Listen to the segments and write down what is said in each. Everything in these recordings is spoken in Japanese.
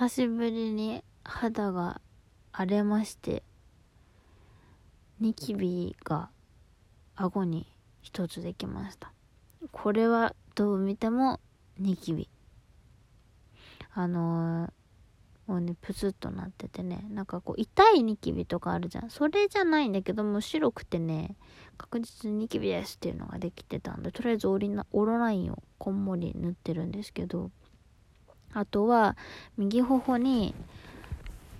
久しぶりに肌が荒れましてニキビが顎に一つできました。これはどう見てもニキビ。あのー、もうねプツッとなっててねなんかこう痛いニキビとかあるじゃん。それじゃないんだけども白くてね確実にニキビですっていうのができてたんでとりあえずオリナオロラインをこんもり塗ってるんですけどあとは右頬に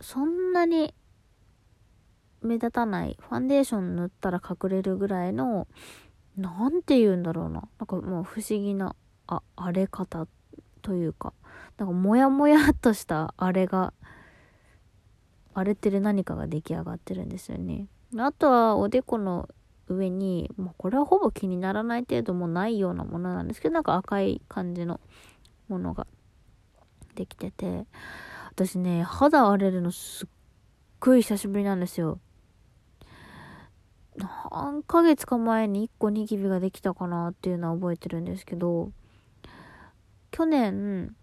そんなに目立たないファンデーション塗ったら隠れるぐらいの何て言うんだろうな。なんかもう不思議なあ荒れ方というかなんかモヤモヤっとしたあれが荒れてる何かが出来上がってるんですよね。あとはおでこの上に、もうこれはほぼ気にならない程度もないようなものなんですけどなんか赤い感じのものができてて私ね肌荒れるのすっごい久しぶりなんですよ。何ヶ月か前に1個ニキビができたかなっていうのは覚えてるんですけど去年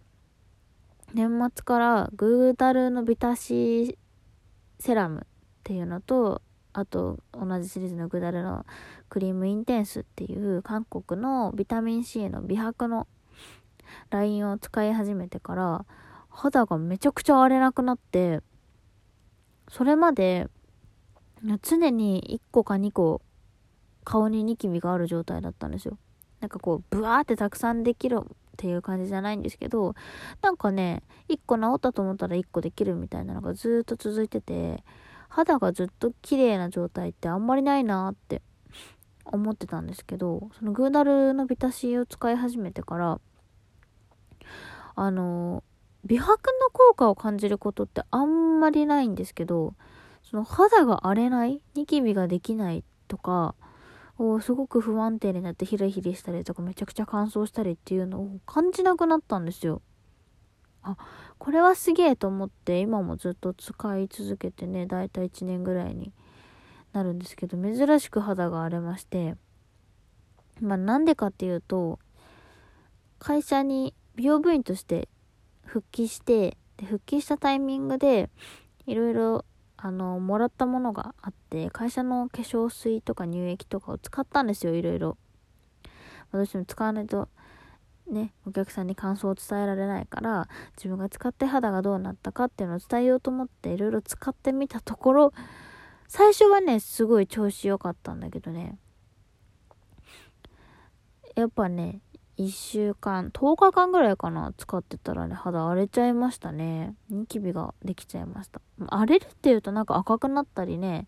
年末からグータルのビタシーセラムっていうのとあと同じシリーズのグータルのクリームインテンスっていう韓国のビタミン C の美白のラインを使い始めてから肌がめちゃくちゃ荒れなくなってそれまで常に1個か2個顔にニキビがある状態だったんですよ。なんかこうブワーってたくさんできるっていう感じじゃないんですけどなんかね1個治ったと思ったら1個できるみたいなのがずっと続いてて肌がずっと綺麗な状態ってあんまりないなって思ってたんですけどそのグーダルのビタシーを使い始めてからあの美白の効果を感じることってあんまりないんですけどその肌が荒れないニキビができないとかをすごく不安定になってヒリヒリしたりとかめちゃくちゃ乾燥したりっていうのを感じなくなったんですよ。あこれはすげえと思って今もずっと使い続けてねだいたい1年ぐらいになるんですけど珍しく肌が荒れましてまあなんでかっていうと会社に美容部員として復帰してで復帰したタイミングでいろいろあのもらったものがあって会社の化粧水とか乳液とかを使ったんですよいろいろ私も使わないとねお客さんに感想を伝えられないから自分が使って肌がどうなったかっていうのを伝えようと思っていろいろ使ってみたところ最初はねすごい調子良かったんだけどね。やっぱね1週間10日間ぐらいかな使ってたらね肌荒れちゃいましたね。ニキビができちゃいました。荒れるっていうとなんか赤くなったりね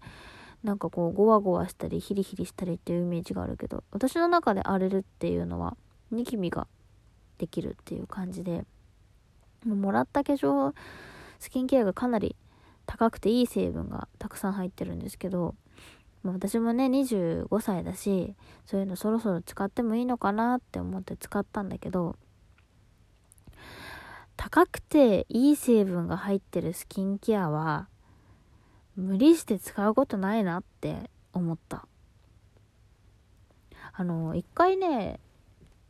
なんかこうゴワゴワしたりヒリヒリしたりっていうイメージがあるけど私の中で荒れるっていうのはニキビができるっていう感じでもらった化粧スキンケアがかなり高くていい成分がたくさん入ってるんですけどまあ、私もね25歳だしそういうのそろそろ使ってもいいのかなって思って使ったんだけど高くていい成分が入ってるスキンケアは無理して使うことないなって思った。あの一回ね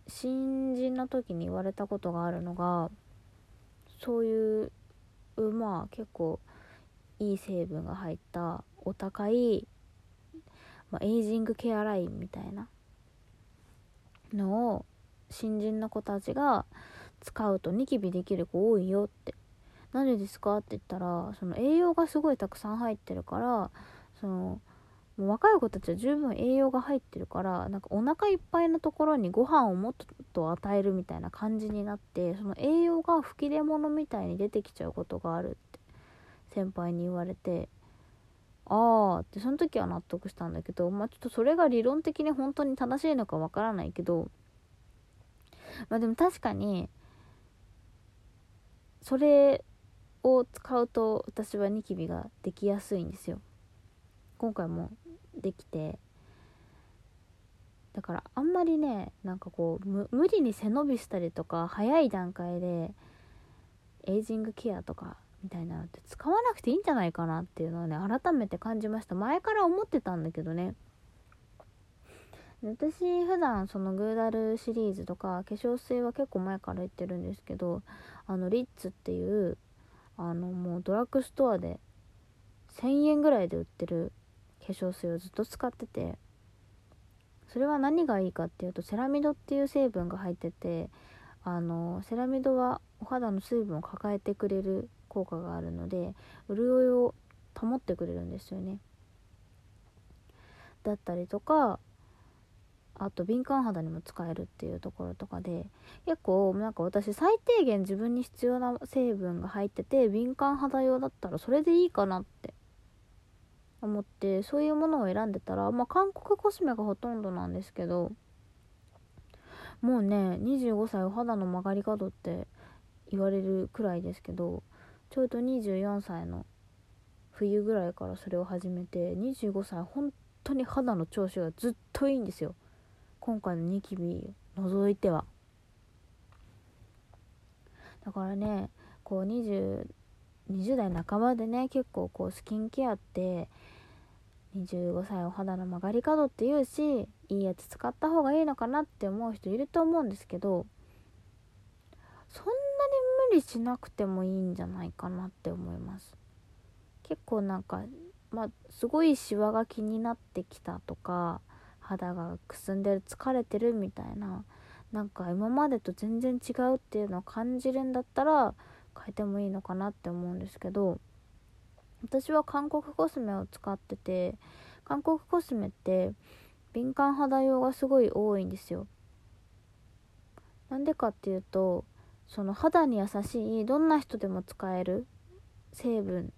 新人の時に言われたことがあるのがそういうまあ結構いい成分が入ったお高いまあ、エイジングケアラインみたいなのを新人の子たちが使うとニキビできる子多いよって。なんでですかって言ったらその栄養がすごいたくさん入ってるからそのもう若い子たちは十分栄養が入ってるからなんかお腹いっぱいのところにご飯をもっと与えるみたいな感じになってその栄養が吹き出物みたいに出てきちゃうことがあるって先輩に言われて。ああってその時は納得したんだけどまあちょっとそれが理論的に本当に正しいのかわからないけどまあでも確かにそれを使うと私はニキビができやすいんですよ。今回もできて。だからあんまりねなんかこう無理に背伸びしたりとか早い段階でエイジングケアとかみたいな。って使わなくていいんじゃないかなっていうのはね改めて感じました。前から思ってたんだけどね。私普段そのグーダルシリーズとか化粧水は結構前から言ってるんですけどあのリッツっていうあのもうドラッグストアで1000円ぐらいで売ってる化粧水をずっと使っててそれは何がいいかっていうとセラミドっていう成分が入っててあのセラミドはお肌の水分を抱えてくれる効果があるので潤いを保ってくれるんですよね。だったりとかあと敏感肌にも使えるっていうところとかで結構なんか私最低限自分に必要な成分が入ってて敏感肌用だったらそれでいいかなって。思ってそういうものを選んでたらまあ韓国コスメがほとんどなんですけどもうね25歳お肌の曲がり角って言われるくらいですけどちょうど24歳の冬ぐらいからそれを始めて25歳本当に肌の調子がずっといいんですよ。今回のニキビ除いては。だからねこう20 20代半ばでね結構こうスキンケアって25歳お肌の曲がり角って言うしいいやつ使った方がいいのかなって思う人いると思うんですけどそんな理しなくてもいいんじゃないかなって思います。結構なんかまあすごいシワが気になってきたとか肌がくすんでる疲れてるみたいななんか今までと全然違うっていうのを感じるんだったら変えてもいいのかなって思うんですけど私は韓国コスメを使ってて韓国コスメって敏感肌用がすごい多いんですよ。なんでかっていうとその肌に優しいどんな人でも使える成分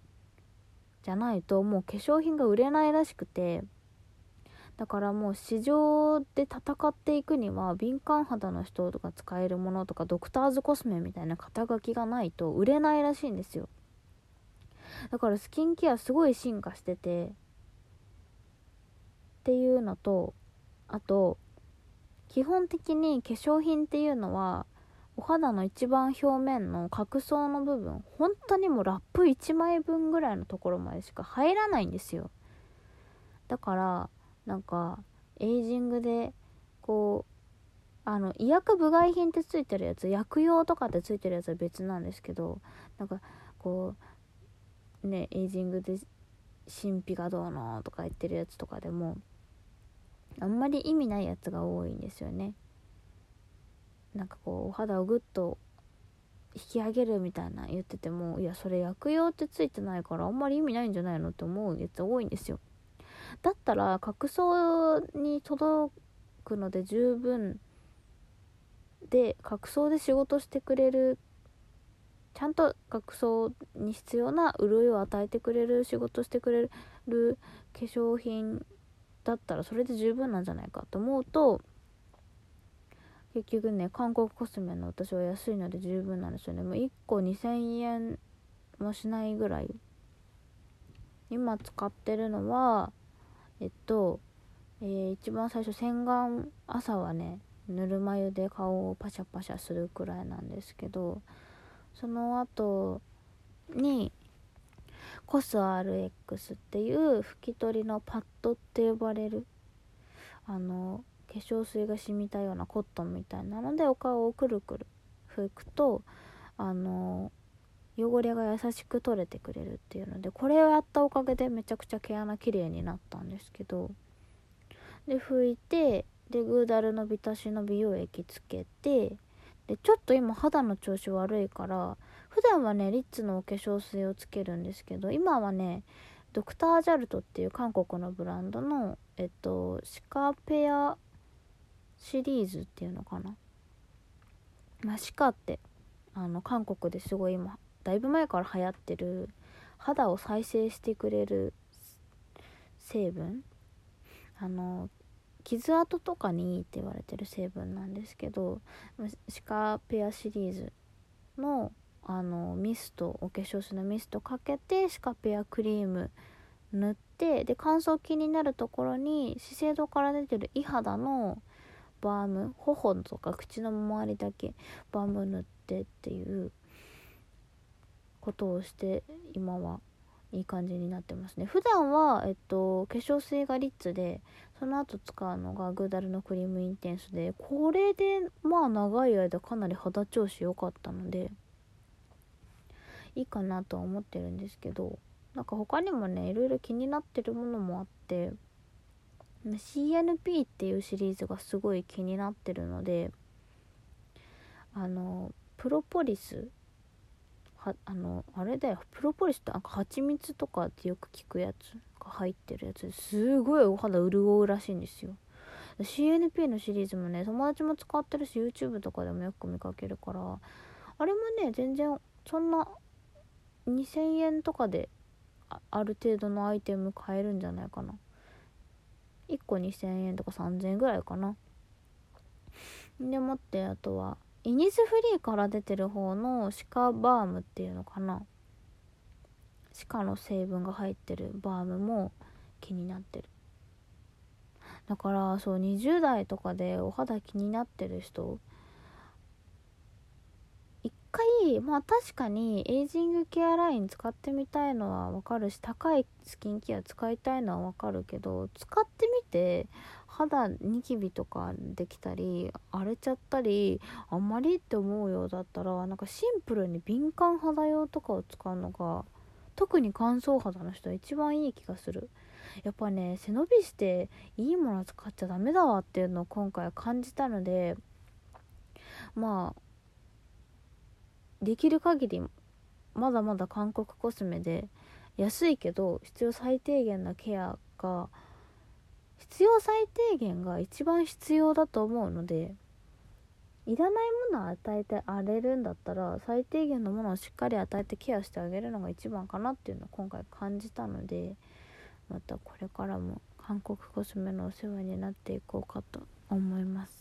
じゃないともう化粧品が売れないらしくてだからもう市場で戦っていくには敏感肌の人とか使えるものとかドクターズコスメみたいな肩書きがないと売れないらしいんですよ。だからスキンケアすごい進化しててっていうのとあと基本的に化粧品っていうのはお肌の一番表面の角層の部分本当にもうラップ1枚分ぐらいのところまでしか入らないんですよ。だからなんかエイジングでこうあの医薬部外品ってついてるやつ薬用とかってついてるやつは別なんですけどなんかこうねエイジングで神秘がどうのとか言ってるやつとかでもあんまり意味ないやつが多いんですよね。なんかこうお肌をグッと引き上げるみたいな言っててもいやそれ薬用ってついてないからあんまり意味ないんじゃないのって思うやつ多いんですよ。だったら角層に届くので十分で角層で仕事してくれるちゃんと角層に必要な潤いを与えてくれる仕事してくれる化粧品だったらそれで十分なんじゃないかと思うと結局ね韓国コスメの私は安いので十分なんですよね。もう1個2000円もしないぐらい。今使ってるのはえっと、えー、一番最初洗顔朝はねぬるま湯で顔をパシャパシャするくらいなんですけどその後にコス RX っていう拭き取りのパッドって呼ばれるあの化粧水が染みたようなコットンみたいなのでお顔をくるくる拭くとあの汚れが優しく取れてくれるっていうのでこれをやったおかげでめちゃくちゃ毛穴綺麗になったんですけどで拭いてでグーダルのビタシの美容液つけてでちょっと今肌の調子悪いから普段はねリッツのお化粧水をつけるんですけど今はねドクタージャルトっていう韓国のブランドのえっとシカペアシリーズっていうのかな。まあシカってあの韓国ですごい今だいぶ前から流行ってる肌を再生してくれる成分。あの傷跡とかにいいって言われてる成分なんですけどシカペアシリーズのあのミストお化粧水のミストかけてシカペアクリーム塗ってで乾燥気になるところに資生堂から出てるイ肌のバーム頬とか口の周りだけバーム塗ってっていうことをして今はいい感じになってますね。普段はえっと化粧水がリッツでその後使うのがグーダルのクリームインテンスでこれでまあ長い間かなり肌調子良かったのでいいかなとは思ってるんですけどなんか他にもねいろいろ気になってるものもあって CNP っていうシリーズがすごい気になってるのであのプロポリスはあのあれだよプロポリスってなんか蜂蜜とかってよく聞くやつが入ってるやつすごいお肌潤うらしいんですよ。CNP のシリーズもね友達も使ってるし YouTube とかでもよく見かけるからあれもね全然そんな2000円とかである程度のアイテム買えるんじゃないかな。1個2000円とか3000円ぐらいかな。でもってあとはイニスフリーから出てる方の鹿バームっていうのかな。シカの成分が入ってるバームも気になってる。だからそう20代とかでお肌気になってる人回まあ確かにエイジングケアライン使ってみたいのはわかるし高いスキンケア使いたいのはわかるけど使ってみて肌ニキビとかできたり荒れちゃったりあんまりって思うようだったらなんかシンプルに敏感肌用とかを使うのが特に乾燥肌の人は一番いい気がする。やっぱね背伸びしていいもの使っちゃダメだわっていうのを今回感じたのでまあできる限りまだまだ韓国コスメで安いけど必要最低限なケアが必要最低限が一番必要だと思うのでいらないものを与えてあげるんだったら最低限のものをしっかり与えてケアしてあげるのが一番かなっていうのを今回感じたのでまたこれからも韓国コスメのお世話になっていこうかと思います。